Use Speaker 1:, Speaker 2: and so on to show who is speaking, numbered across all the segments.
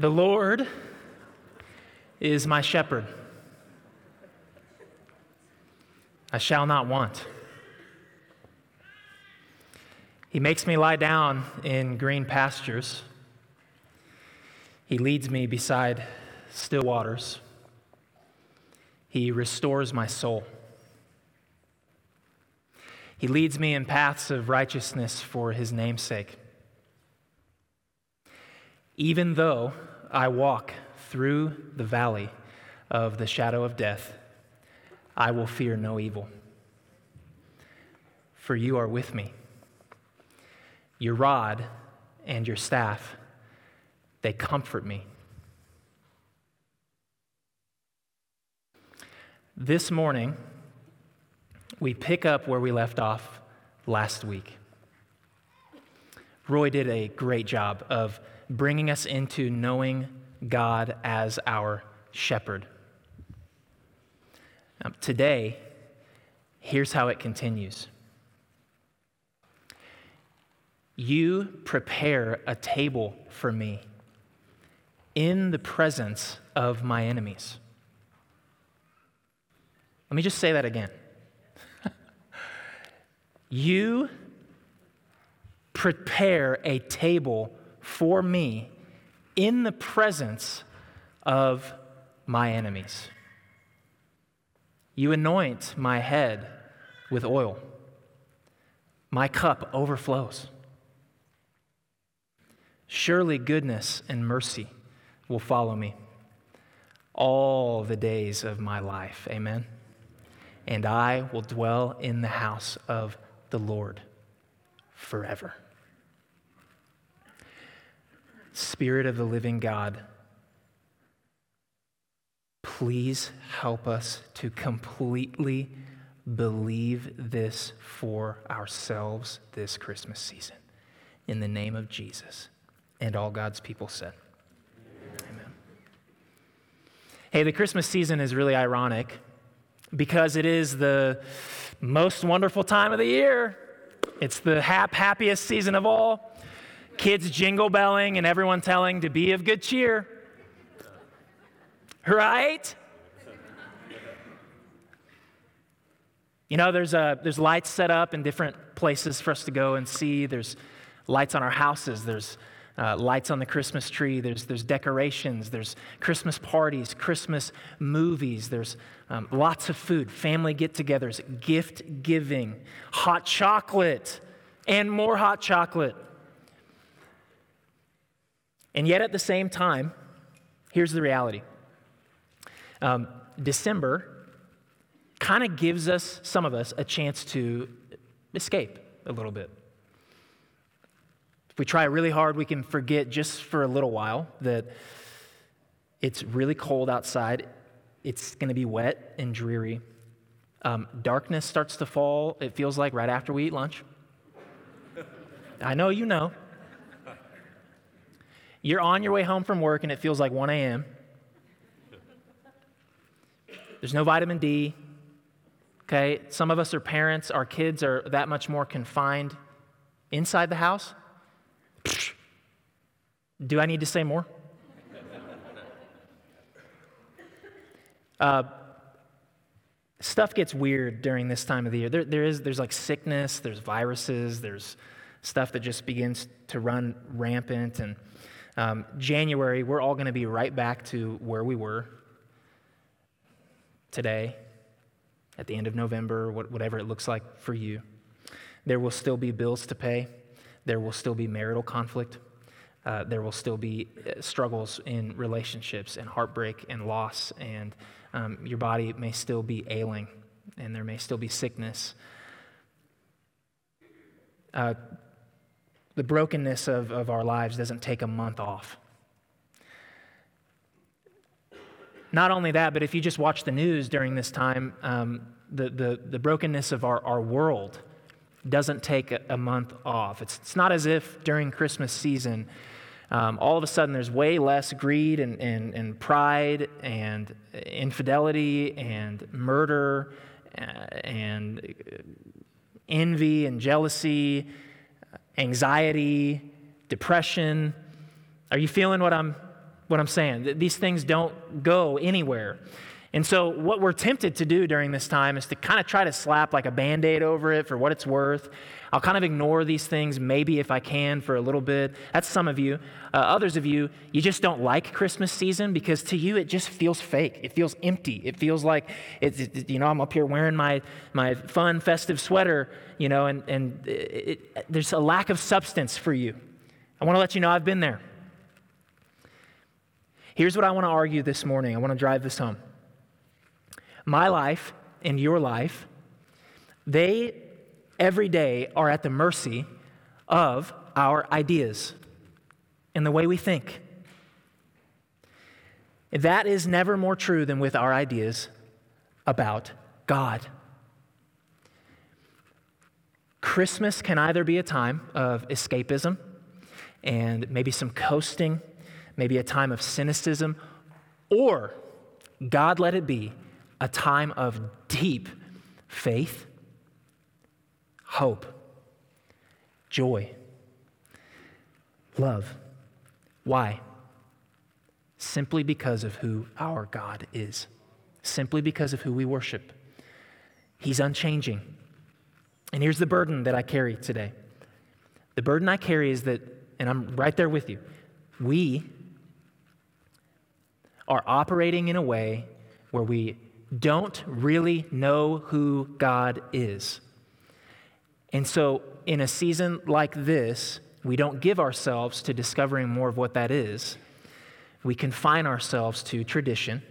Speaker 1: The Lord is my shepherd. I shall not want. He makes me lie down in green pastures. He leads me beside still waters. He restores my soul. He leads me in paths of righteousness for his name's sake. Even though I walk through the valley of the shadow of death, I will fear no evil. For you are with me. Your rod and your staff, they comfort me. This morning, we pick up where we left off last week. Roy did a great job of bringing us into knowing God as our shepherd. Um, today, here's how it continues You prepare a table for me in the presence of my enemies. Let me just say that again. you prepare a table for me in the presence of my enemies. You anoint my head with oil. My cup overflows. Surely goodness and mercy will follow me all the days of my life. Amen. And I will dwell in the house of the Lord forever. Spirit of the living God, please help us to completely believe this for ourselves this Christmas season. In the name of Jesus. And all God's people said, Amen. Hey, the Christmas season is really ironic because it is the most wonderful time of the year. It's the hap- happiest season of all. Kids jingle belling and everyone telling to be of good cheer. Right? You know, there's, a, there's lights set up in different places for us to go and see. There's lights on our houses. There's uh, lights on the Christmas tree. There's, there's decorations. There's Christmas parties, Christmas movies. There's um, lots of food, family get togethers, gift giving, hot chocolate, and more hot chocolate. And yet, at the same time, here's the reality um, December kind of gives us, some of us, a chance to escape a little bit. If we try really hard, we can forget just for a little while that it's really cold outside, it's going to be wet and dreary. Um, darkness starts to fall, it feels like right after we eat lunch. I know you know. You're on your way home from work and it feels like 1 a.m. There's no vitamin D. Okay, some of us are parents, our kids are that much more confined inside the house. Do I need to say more? Uh, stuff gets weird during this time of the year. There, there is, there's like sickness, there's viruses, there's stuff that just begins to run rampant. And um, January, we're all going to be right back to where we were today, at the end of November, whatever it looks like for you. There will still be bills to pay, there will still be marital conflict. Uh, there will still be uh, struggles in relationships and heartbreak and loss, and um, your body may still be ailing, and there may still be sickness. Uh, the brokenness of, of our lives doesn't take a month off. Not only that, but if you just watch the news during this time, um, the, the, the brokenness of our, our world doesn't take a, a month off. It's, it's not as if during Christmas season, um, all of a sudden there's way less greed and, and, and pride and infidelity and murder uh, and envy and jealousy, anxiety, depression. Are you feeling what I'm what I'm saying. These things don't go anywhere. And so, what we're tempted to do during this time is to kind of try to slap like a band aid over it for what it's worth. I'll kind of ignore these things, maybe if I can, for a little bit. That's some of you. Uh, others of you, you just don't like Christmas season because to you it just feels fake. It feels empty. It feels like, it's, it, you know, I'm up here wearing my, my fun, festive sweater, you know, and, and it, it, there's a lack of substance for you. I want to let you know I've been there. Here's what I want to argue this morning. I want to drive this home my life and your life, they every day are at the mercy of our ideas and the way we think. That is never more true than with our ideas about God. Christmas can either be a time of escapism and maybe some coasting, maybe a time of cynicism, or God let it be a time of deep faith, hope, joy, love. Why? Simply because of who our God is, simply because of who we worship. He's unchanging. And here's the burden that I carry today. The burden I carry is that, and I'm right there with you, we are operating in a way where we don't really know who God is. And so, in a season like this, we don't give ourselves to discovering more of what that is. We confine ourselves to tradition.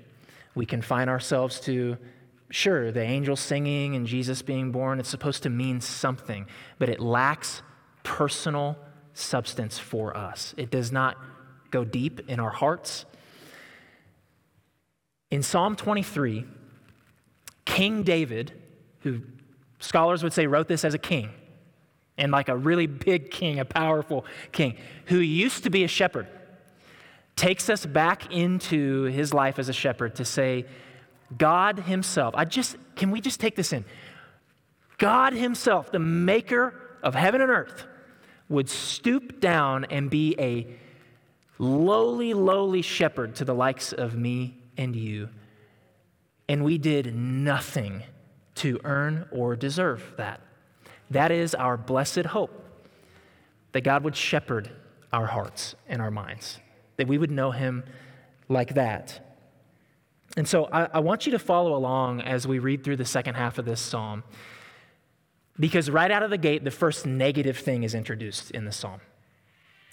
Speaker 1: We confine ourselves to, sure, the angels singing and Jesus being born. It's supposed to mean something, but it lacks personal substance for us. It does not go deep in our hearts. In Psalm 23, King David, who scholars would say wrote this as a king, and like a really big king, a powerful king, who used to be a shepherd, takes us back into his life as a shepherd to say, God Himself, I just, can we just take this in? God Himself, the maker of heaven and earth, would stoop down and be a lowly, lowly shepherd to the likes of me and you and we did nothing to earn or deserve that. That is our blessed hope that God would shepherd our hearts and our minds, that we would know Him like that. And so I, I, want you to follow along as we read through the second half of this psalm, because right out of the gate, the first negative thing is introduced in the psalm.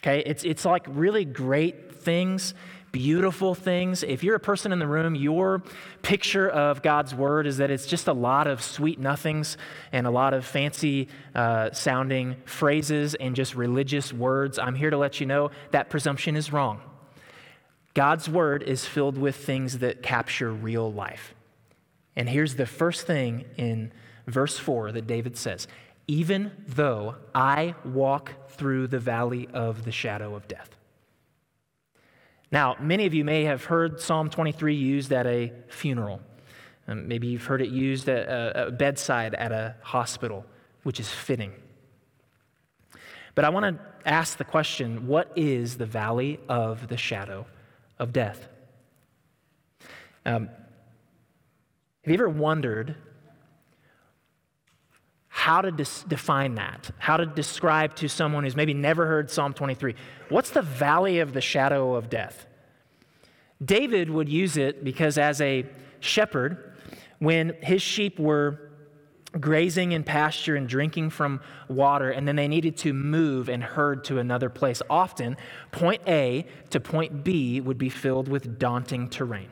Speaker 1: Okay? It's, it's like really great things beautiful things. If you're a person in the room, your picture of God's word is that it's just a lot of sweet nothings and a lot of fancy uh, sounding phrases and just religious words. I'm here to let you know that presumption is wrong. God's word is filled with things that capture real life. And here's the first thing in verse 4 that David says Even though I walk through the valley of the shadow of death. Now, many of you may have heard Psalm 23 used at a funeral. Um, maybe you've heard it used at a, a bedside at a hospital, which is fitting. But I want to ask the question what is the valley of the shadow of death? Um, have you ever wondered how to dis- define that, how to describe to someone who's maybe never heard Psalm 23. What's the valley of the shadow of death? David would use it because, as a shepherd, when his sheep were grazing in pasture and drinking from water, and then they needed to move and herd to another place, often point A to point B would be filled with daunting terrain.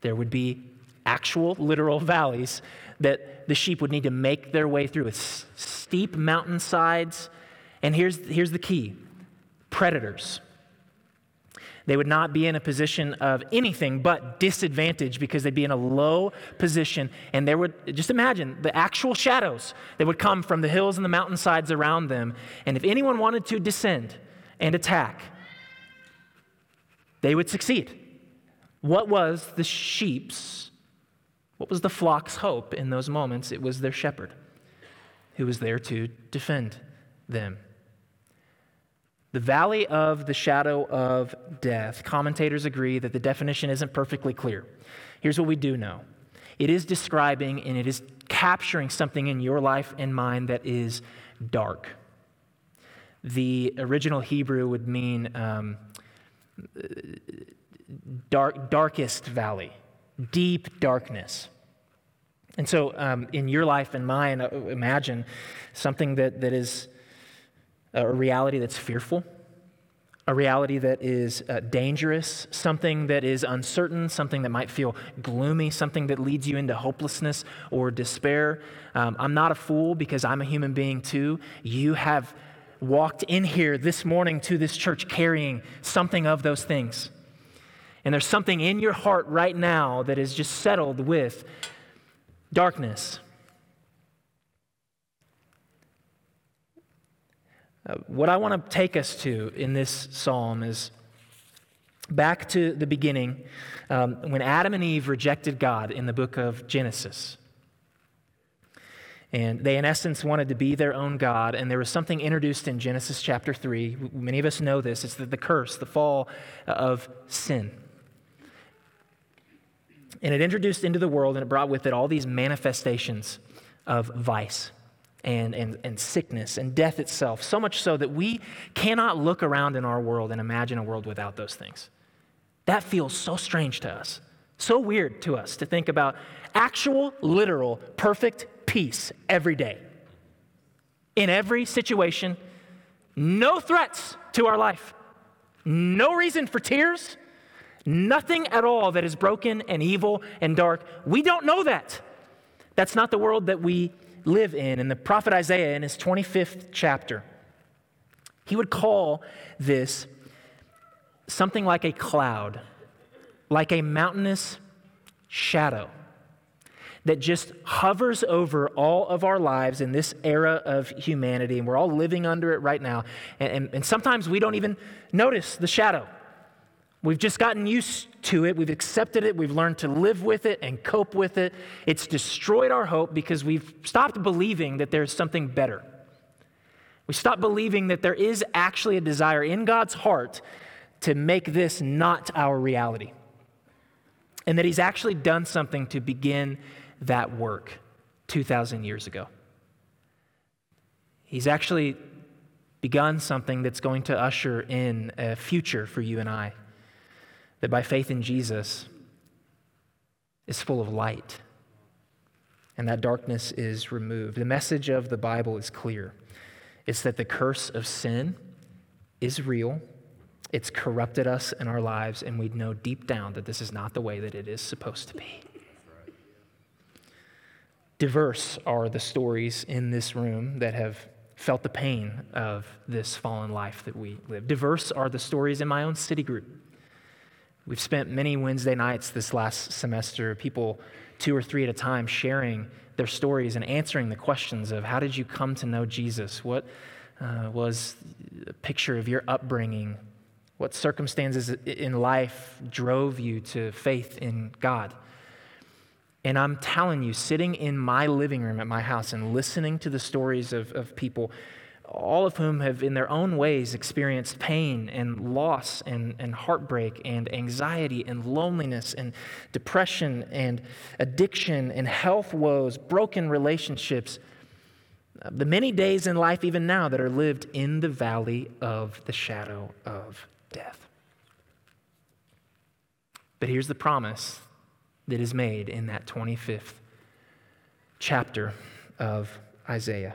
Speaker 1: There would be actual, literal valleys that the sheep would need to make their way through with steep mountainsides. And here's, here's the key predators. They would not be in a position of anything but disadvantage because they'd be in a low position. And there would, just imagine the actual shadows that would come from the hills and the mountainsides around them. And if anyone wanted to descend and attack, they would succeed. What was the sheep's what was the flock's hope in those moments? It was their shepherd who was there to defend them. The valley of the shadow of death. Commentators agree that the definition isn't perfectly clear. Here's what we do know it is describing and it is capturing something in your life and mine that is dark. The original Hebrew would mean um, dark, darkest valley, deep darkness. And so, um, in your life and mine, uh, imagine something that, that is a reality that's fearful, a reality that is uh, dangerous, something that is uncertain, something that might feel gloomy, something that leads you into hopelessness or despair. Um, I'm not a fool because I'm a human being too. You have walked in here this morning to this church carrying something of those things. And there's something in your heart right now that is just settled with darkness Uh, what I want to take us to in this psalm is back to the beginning um, when Adam and Eve rejected God in the book of Genesis. And they, in essence, wanted to be their own God. And there was something introduced in Genesis chapter 3. Many of us know this. It's the, the curse, the fall of sin. And it introduced into the world and it brought with it all these manifestations of vice and, and, and sickness and death itself, so much so that we cannot look around in our world and imagine a world without those things. That feels so strange to us, so weird to us to think about actual, literal, perfect peace every day. In every situation, no threats to our life, no reason for tears, nothing at all that is broken and evil and dark. We don't know that. That's not the world that we live in. And the prophet Isaiah, in his 25th chapter, he would call this something like a cloud, like a mountainous shadow that just hovers over all of our lives in this era of humanity. And we're all living under it right now. And, and, and sometimes we don't even notice the shadow. We've just gotten used to it. We've accepted it. We've learned to live with it and cope with it. It's destroyed our hope because we've stopped believing that there's something better. We stopped believing that there is actually a desire in God's heart to make this not our reality. And that He's actually done something to begin that work 2,000 years ago. He's actually begun something that's going to usher in a future for you and I that by faith in Jesus is full of light and that darkness is removed. The message of the Bible is clear it's that the curse of sin is real, it's corrupted us in our lives, and we know deep down that this is not the way that it is supposed to be. Diverse are the stories in this room that have felt the pain of this fallen life that we live. Diverse are the stories in my own city group We've spent many Wednesday nights this last semester, people two or three at a time sharing their stories and answering the questions of how did you come to know Jesus? What uh, was a picture of your upbringing? What circumstances in life drove you to faith in God? And I'm telling you, sitting in my living room at my house and listening to the stories of, of people all of whom have, in their own ways, experienced pain and loss and, and heartbreak and anxiety and loneliness and depression and addiction and health woes, broken relationships. Uh, the many days in life, even now, that are lived in the valley of the shadow of death. But here's the promise that is made in that 25th chapter of Isaiah.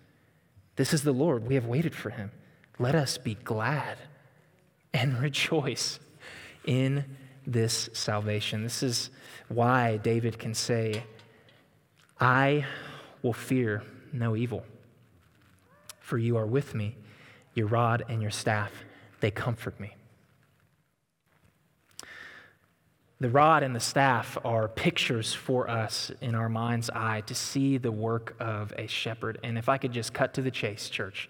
Speaker 1: This is the Lord. We have waited for him. Let us be glad and rejoice in this salvation. This is why David can say, I will fear no evil, for you are with me. Your rod and your staff, they comfort me. The rod and the staff are pictures for us in our mind's eye to see the work of a shepherd. And if I could just cut to the chase, church,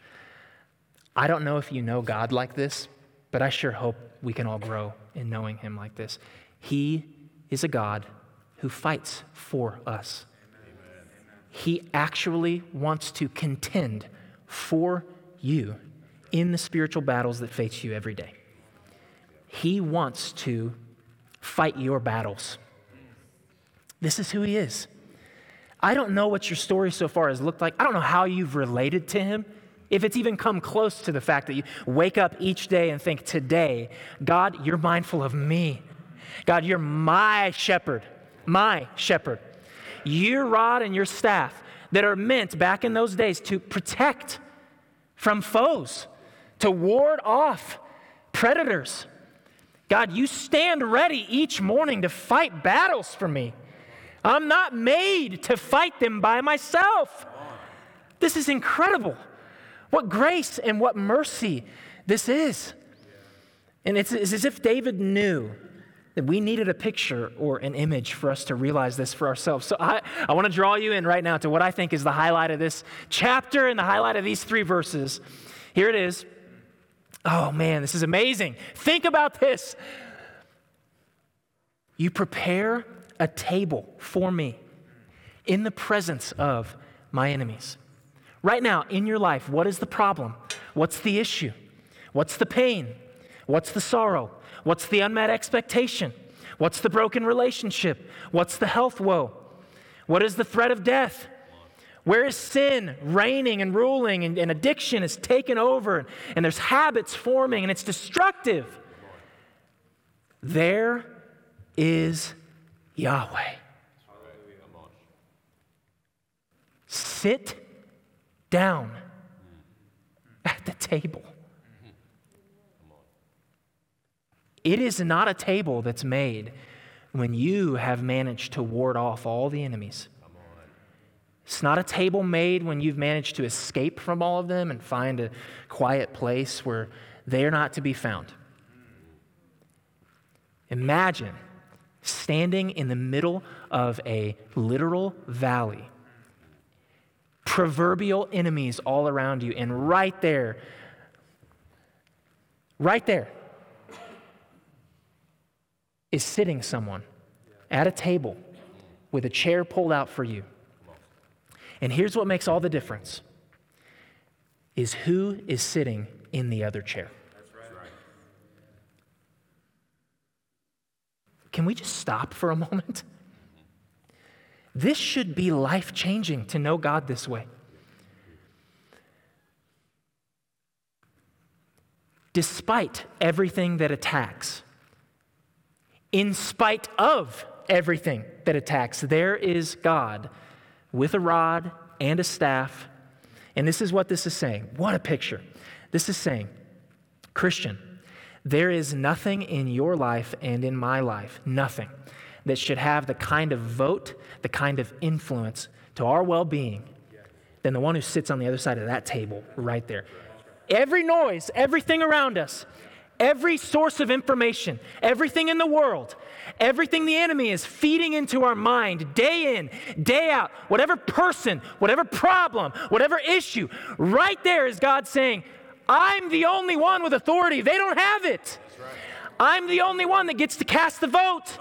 Speaker 1: I don't know if you know God like this, but I sure hope we can all grow in knowing Him like this. He is a God who fights for us. He actually wants to contend for you in the spiritual battles that face you every day. He wants to fight your battles. This is who He is. I don't know what your story so far has looked like. I don't know how you've related to Him. If it's even come close to the fact that you wake up each day and think, today, God, you're mindful of me. God, you're my shepherd, my shepherd. Your rod and your staff that are meant back in those days to protect from foes, to ward off predators. God, you stand ready each morning to fight battles for me. I'm not made to fight them by myself. This is incredible. What grace and what mercy this is. And it's, it's as if David knew that we needed a picture or an image for us to realize this for ourselves. So I, I want to draw you in right now to what I think is the highlight of this chapter and the highlight of these three verses. Here it is. Oh man, this is amazing. Think about this. You prepare a table for me in the presence of my enemies. Right now, in your life, what is the problem? What's the issue? What's the pain? What's the sorrow? What's the unmet expectation? What's the broken relationship? What's the health woe? What is the threat of death? Where is sin reigning and ruling and, and addiction is taken over and, and there's habits forming and it's destructive? There is Yahweh. Sit down at the table. It is not a table that's made when you have managed to ward off all the enemies. It's not a table made when you've managed to escape from all of them and find a quiet place where they're not to be found. Imagine standing in the middle of a literal valley proverbial enemies all around you. And right there, right there, is sitting someone at a table with a chair pulled out for you. And here's what makes all the difference is who is sitting in the other chair. Can we just stop for a moment? This should be life changing to know God this way. Despite everything that attacks, in spite of everything that attacks, there is God with a rod and a staff. And this is what this is saying. What a picture. This is saying, Christian, there is nothing in your life and in my life, nothing that should have the kind of vote, the kind of influence to our well being than the one who sits on the other side of that table right there. Every noise, everything around us, every source of information, everything in the world, everything the enemy is feeding into our mind day in, day out, whatever person, whatever problem, whatever issue, right there is God saying, I'm the only one with authority. They don't have it. I'm the only one that gets to cast the vote.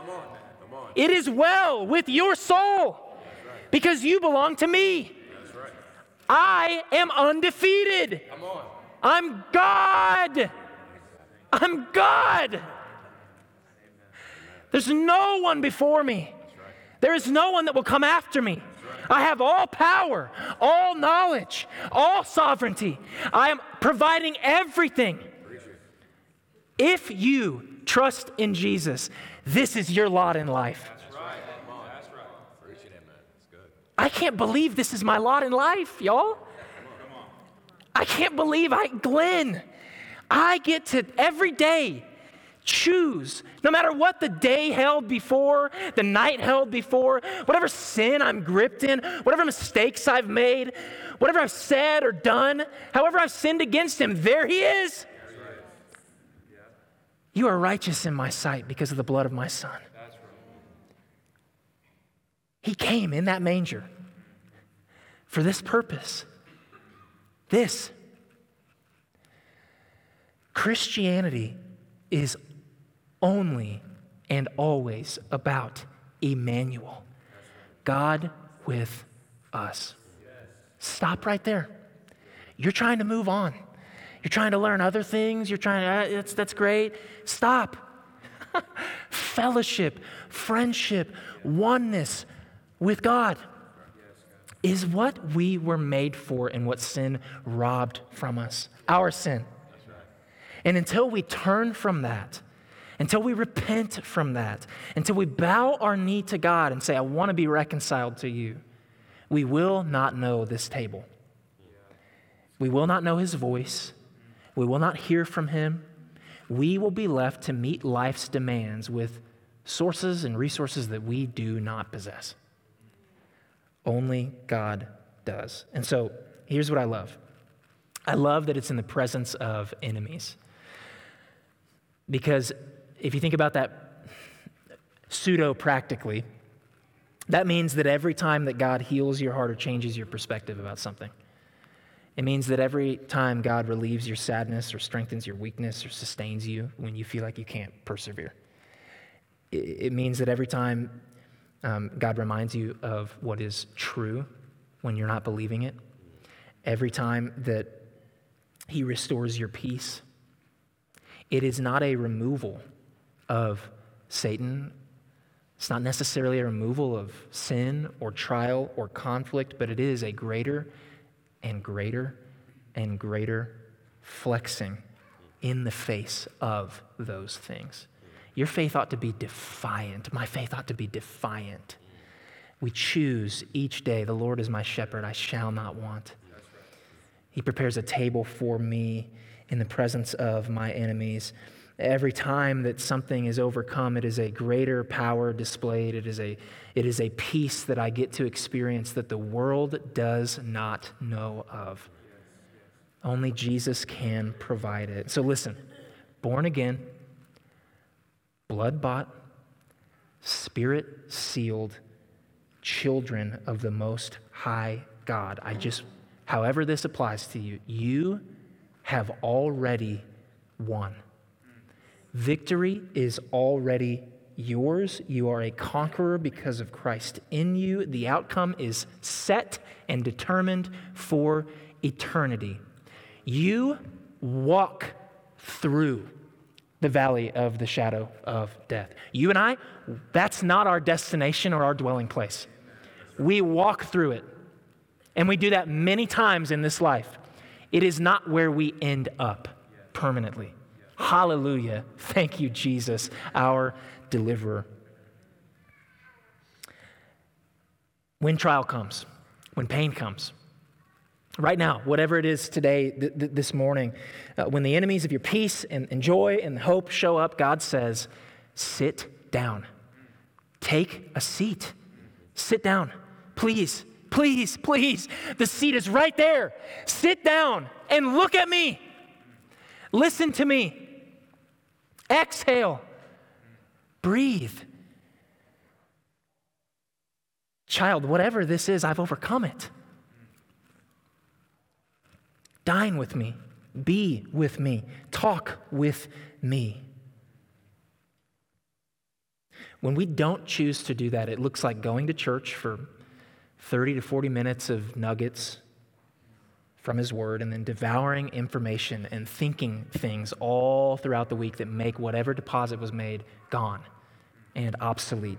Speaker 1: It is well with your soul because you belong to me. I am undefeated. I'm God. I'm God. There's no one before me. There is no one that will come after me. I have all power, all knowledge, all sovereignty. I am providing everything. If you trust in Jesus, this is your lot in life. I can't believe this is my lot in life, y'all. I can't believe I, Glenn, I get to every day choose, no matter what the day held before, the night held before, whatever sin I'm gripped in, whatever mistakes I've made, whatever I've said or done, however I've sinned against him, there he is. You are righteous in my sight because of the blood of my son. He came in that manger for this purpose. This. Christianity is only and always about Emmanuel, God with us. Stop right there. You're trying to move on. You're trying to learn other things. You're trying to, uh, that's, that's great. Stop. Fellowship, friendship, oneness with God is what we were made for and what sin robbed from us. Our sin. And until we turn from that, until we repent from that, until we bow our knee to God and say, I want to be reconciled to you, we will not know this table. We will not know his voice. We will not hear from him. We will be left to meet life's demands with sources and resources that we do not possess. Only God does. And so here's what I love I love that it's in the presence of enemies. Because if you think about that pseudo practically, that means that every time that God heals your heart or changes your perspective about something, it means that every time God relieves your sadness or strengthens your weakness or sustains you when you feel like you can't persevere, it means that every time um, God reminds you of what is true when you're not believing it, every time that He restores your peace, it is not a removal of Satan. It's not necessarily a removal of sin or trial or conflict, but it is a greater and greater and greater flexing in the face of those things. Your faith ought to be defiant. My faith ought to be defiant. We choose each day, the Lord is my shepherd, I shall not want. He prepares a table for me in the presence of my enemies. Every time that something is overcome, it is a greater power displayed. It is a, it is a peace that I get to experience that the world does not know of. Only Jesus can provide it. So listen, born again, blood bought, spirit sealed children of the Most High God. I just, however this applies to you, you have already won. Victory is already yours. You are a conqueror because of Christ in you. The outcome is set and determined for eternity. You walk through the valley of the shadow of death. You and I, that's not our destination or our dwelling place. We walk through it. And we do that many times in this life. It is not where we end up permanently. Hallelujah. Thank you, Jesus, our deliverer. When trial comes, when pain comes, right now, whatever it is today, th- th- this morning, uh, when the enemies of your peace and, and joy and hope show up, God says, sit down. Take a seat. Sit down. Please, please, please. The seat is right there. Sit down and look at me. Listen to me. Exhale. Breathe. Child, whatever this is, I've overcome it. Dine with me. Be with me. Talk with me. When we don't choose to do that, it looks like going to church for 30 to 40 minutes of nuggets from His Word and then devouring information and thinking things all throughout the week that make whatever deposit was made gone and obsolete.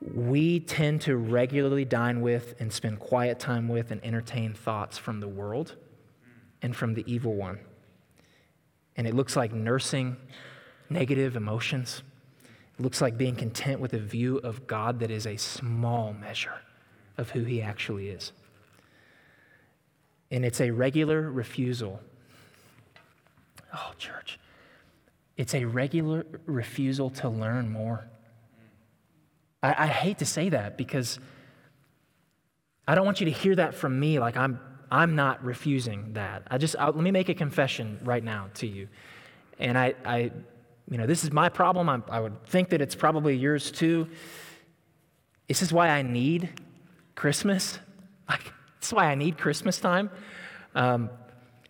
Speaker 1: We tend to regularly dine with and spend quiet time with and entertain thoughts from the world and from the evil one. And it looks like nursing negative emotions. Looks like being content with a view of God that is a small measure of who He actually is. And it's a regular refusal. Oh, church. It's a regular refusal to learn more. I, I, hate to say that because I don't want you to hear that from me like I'm, I'm not refusing that. I just, I'll, let me make a confession right now to you. And I, I you know, this is my problem. I, I would think that it's probably yours too. This is why I need Christmas. Like, this is why I need Christmas time. Um,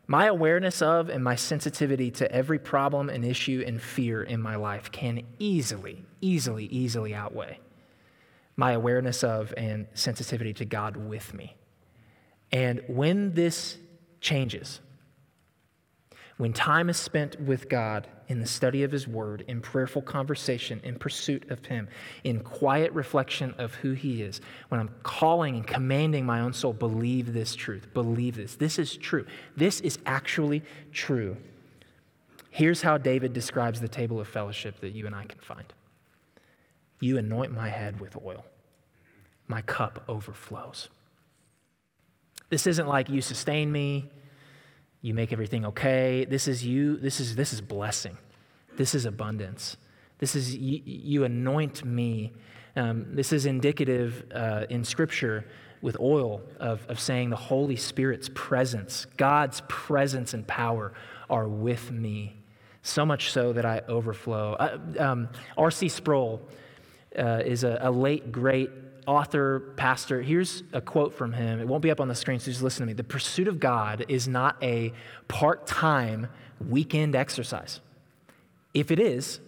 Speaker 1: my awareness of and my sensitivity to every problem and issue and fear in my life can easily, easily, easily outweigh my awareness of and sensitivity to God with me. And when this changes, when time is spent with God in the study of His Word, in prayerful conversation, in pursuit of Him, in quiet reflection of who He is, when I'm calling and commanding my own soul, believe this truth, believe this. This is true. This is actually true. Here's how David describes the table of fellowship that you and I can find You anoint my head with oil, my cup overflows. This isn't like you sustain me you make everything okay. This is you. This is, this is blessing. This is abundance. This is you, you anoint me. Um, this is indicative uh, in Scripture with oil of, of saying the Holy Spirit's presence, God's presence and power are with me. So much so that I overflow. Uh, um, R.C. Sproul uh, is a, a late, great author, pastor, here's a quote from him. It won't be up on the screen, so just listen to me. The pursuit of God is not a part time weekend exercise. If it is,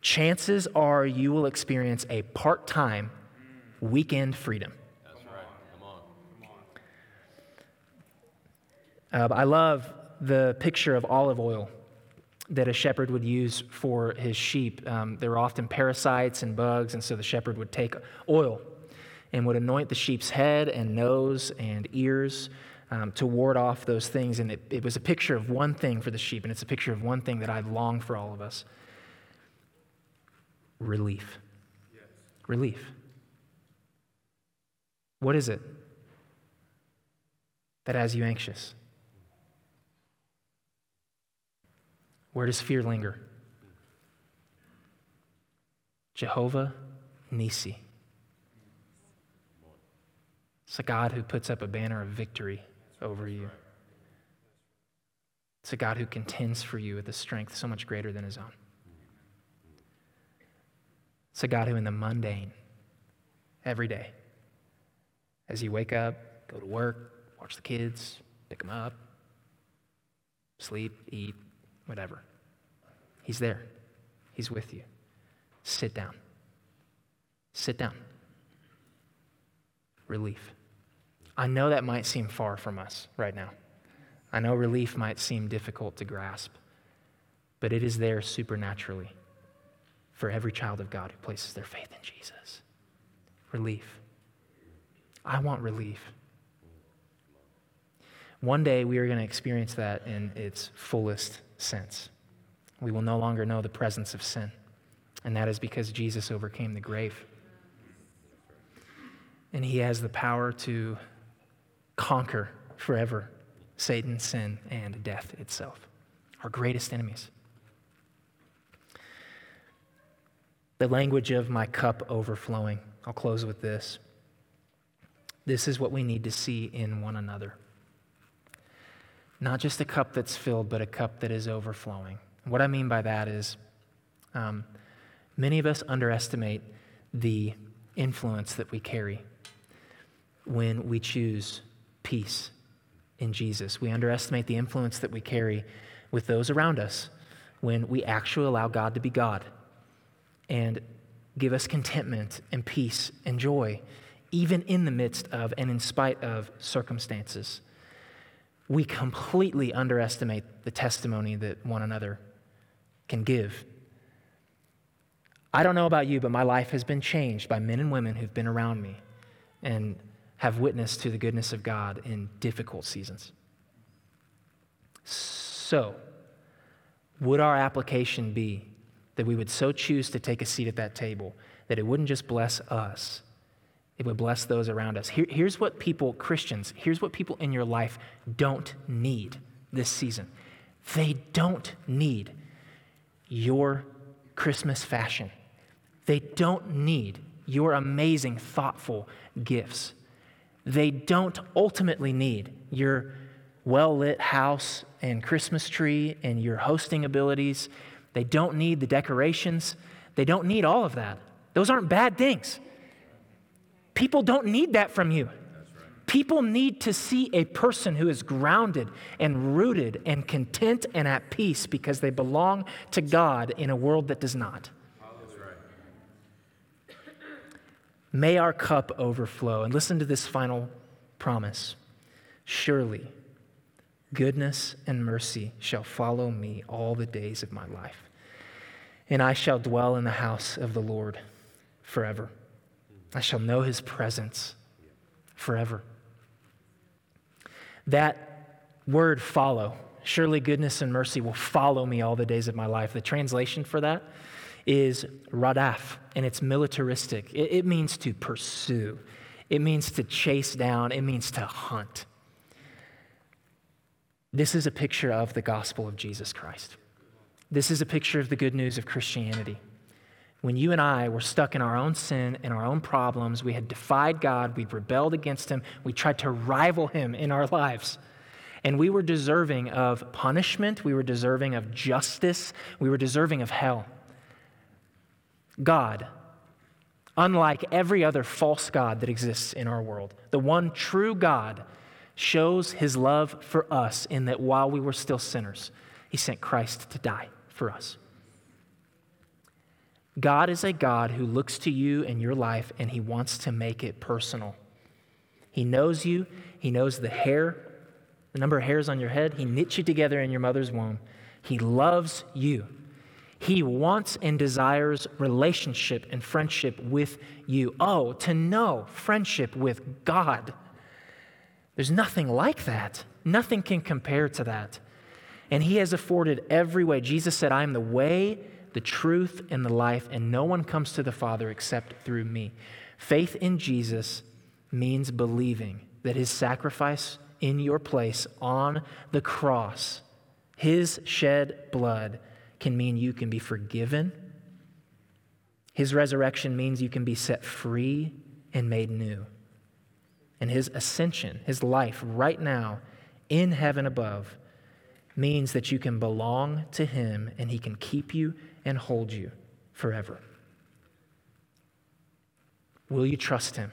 Speaker 1: chances are you will experience a part time weekend freedom. That's right. Come on. Come on. Uh, I love the picture of olive oil that a shepherd would use for his sheep. Um, there were often parasites and bugs, and so the shepherd would take oil and would anoint the sheep's head and nose and ears um, to ward off those things. And it, it was a picture of one thing for the sheep, and it's a picture of one thing that I long for all of us relief. Yes. Relief. What is it that has you anxious? Where does fear linger? Jehovah Nisi. It's a God who puts up a banner of victory over you. It's a God who contends for you with a strength so much greater than his own. It's a God who, in the mundane, every day, as you wake up, go to work, watch the kids, pick them up, sleep, eat, whatever. He's there, He's with you. Sit down. Sit down. Relief. I know that might seem far from us right now. I know relief might seem difficult to grasp, but it is there supernaturally for every child of God who places their faith in Jesus. Relief. I want relief. One day we are going to experience that in its fullest sense. We will no longer know the presence of sin, and that is because Jesus overcame the grave. And he has the power to conquer forever Satan, sin, and death itself, our greatest enemies. The language of my cup overflowing. I'll close with this. This is what we need to see in one another. Not just a cup that's filled, but a cup that is overflowing. What I mean by that is um, many of us underestimate the influence that we carry when we choose peace in Jesus. We underestimate the influence that we carry with those around us when we actually allow God to be God and give us contentment and peace and joy, even in the midst of and in spite of circumstances we completely underestimate the testimony that one another can give. I don't know about you, but my life has been changed by men and women who've been around me and have witnessed to the goodness of God in difficult seasons. So, would our application be that we would so choose to take a seat at that table that it wouldn't just bless us, it would bless those around us. Here, here's what people, Christians, here's what people in your life don't need this season. They don't need your Christmas fashion. They don't need your amazing, thoughtful gifts. They don't ultimately need your well lit house and Christmas tree and your hosting abilities. They don't need the decorations. They don't need all of that. Those aren't bad things. People don't need that from you. People need to see a person who is grounded and rooted and content and at peace because they belong to God in a world that does not. May our cup overflow. And listen to this final promise Surely goodness and mercy shall follow me all the days of my life, and I shall dwell in the house of the Lord forever. I shall know his presence forever. That word follow, surely goodness and mercy will follow me all the days of my life. The translation for that is radaf, and it's militaristic. It, it means to pursue, it means to chase down, it means to hunt. This is a picture of the gospel of Jesus Christ. This is a picture of the good news of Christianity. When you and I were stuck in our own sin and our own problems, we had defied God, we'd rebelled against Him, we tried to rival Him in our lives. And we were deserving of punishment, we were deserving of justice, we were deserving of hell. God, unlike every other false God that exists in our world, the one true God shows his love for us in that while we were still sinners, he sent Christ to die for us. God is a God who looks to you and your life and he wants to make it personal. He knows you, he knows the hair, the number of hairs on your head. He knit you together in your mother's womb. He loves you. He wants and desires relationship and friendship with you. Oh, to know friendship with God. There's nothing like that. Nothing can compare to that. And He has afforded every way. Jesus said, I am the way, the truth, and the life, and no one comes to the Father except through me. Faith in Jesus means believing that His sacrifice in your place on the cross, His shed blood, can mean you can be forgiven. His resurrection means you can be set free and made new and his ascension, his life right now in heaven above, means that you can belong to him and he can keep you and hold you forever. Will you trust him?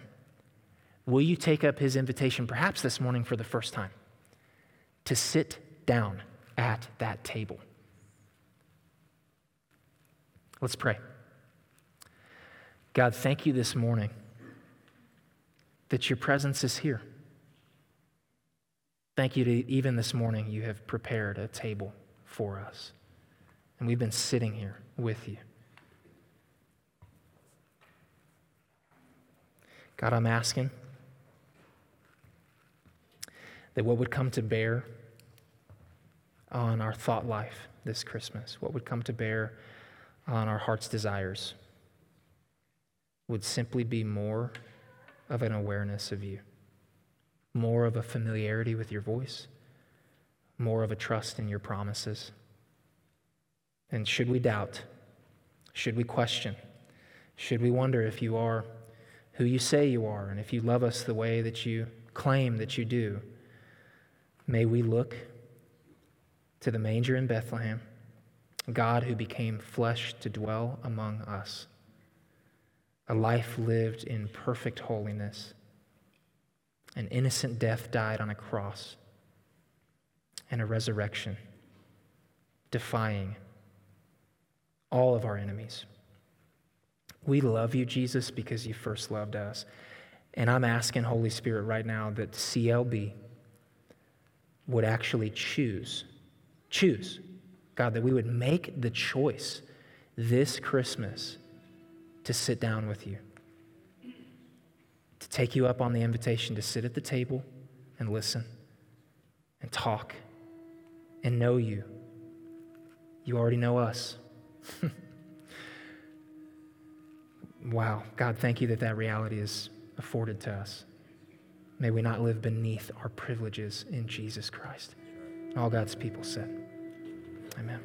Speaker 1: Will you take up his invitation, perhaps this morning for the first time, to sit down at that table? Let's pray. God, thank you this morning that your presence is here. Thank you to even this morning, you have prepared a table for us. And we've been sitting here with you. God, I'm asking that what would come to bear on our thought life this Christmas, what would come to bear on our heart's desires, would simply be more of an awareness of you, more of a familiarity with your voice, more of a trust in your promises. And should we doubt? Should we question? Should we wonder if you are who you say you are and if you love us the way that you claim that you do? May we look to the manger in Bethlehem, God who became flesh to dwell among us a life lived in perfect holiness. An innocent death died on a cross, and a resurrection, defying all of our enemies. We love you, Jesus, because you first loved us. And I'm asking, Holy Spirit, right now that CLB would actually choose, choose, God, that we would make the choice this Christmas to sit down with you, to take you up on the invitation to sit at the table and listen and talk and know you. You already know us. wow. God, thank you that that reality is afforded to us. May we not live beneath our privileges in Jesus Christ. All God's people said, Amen.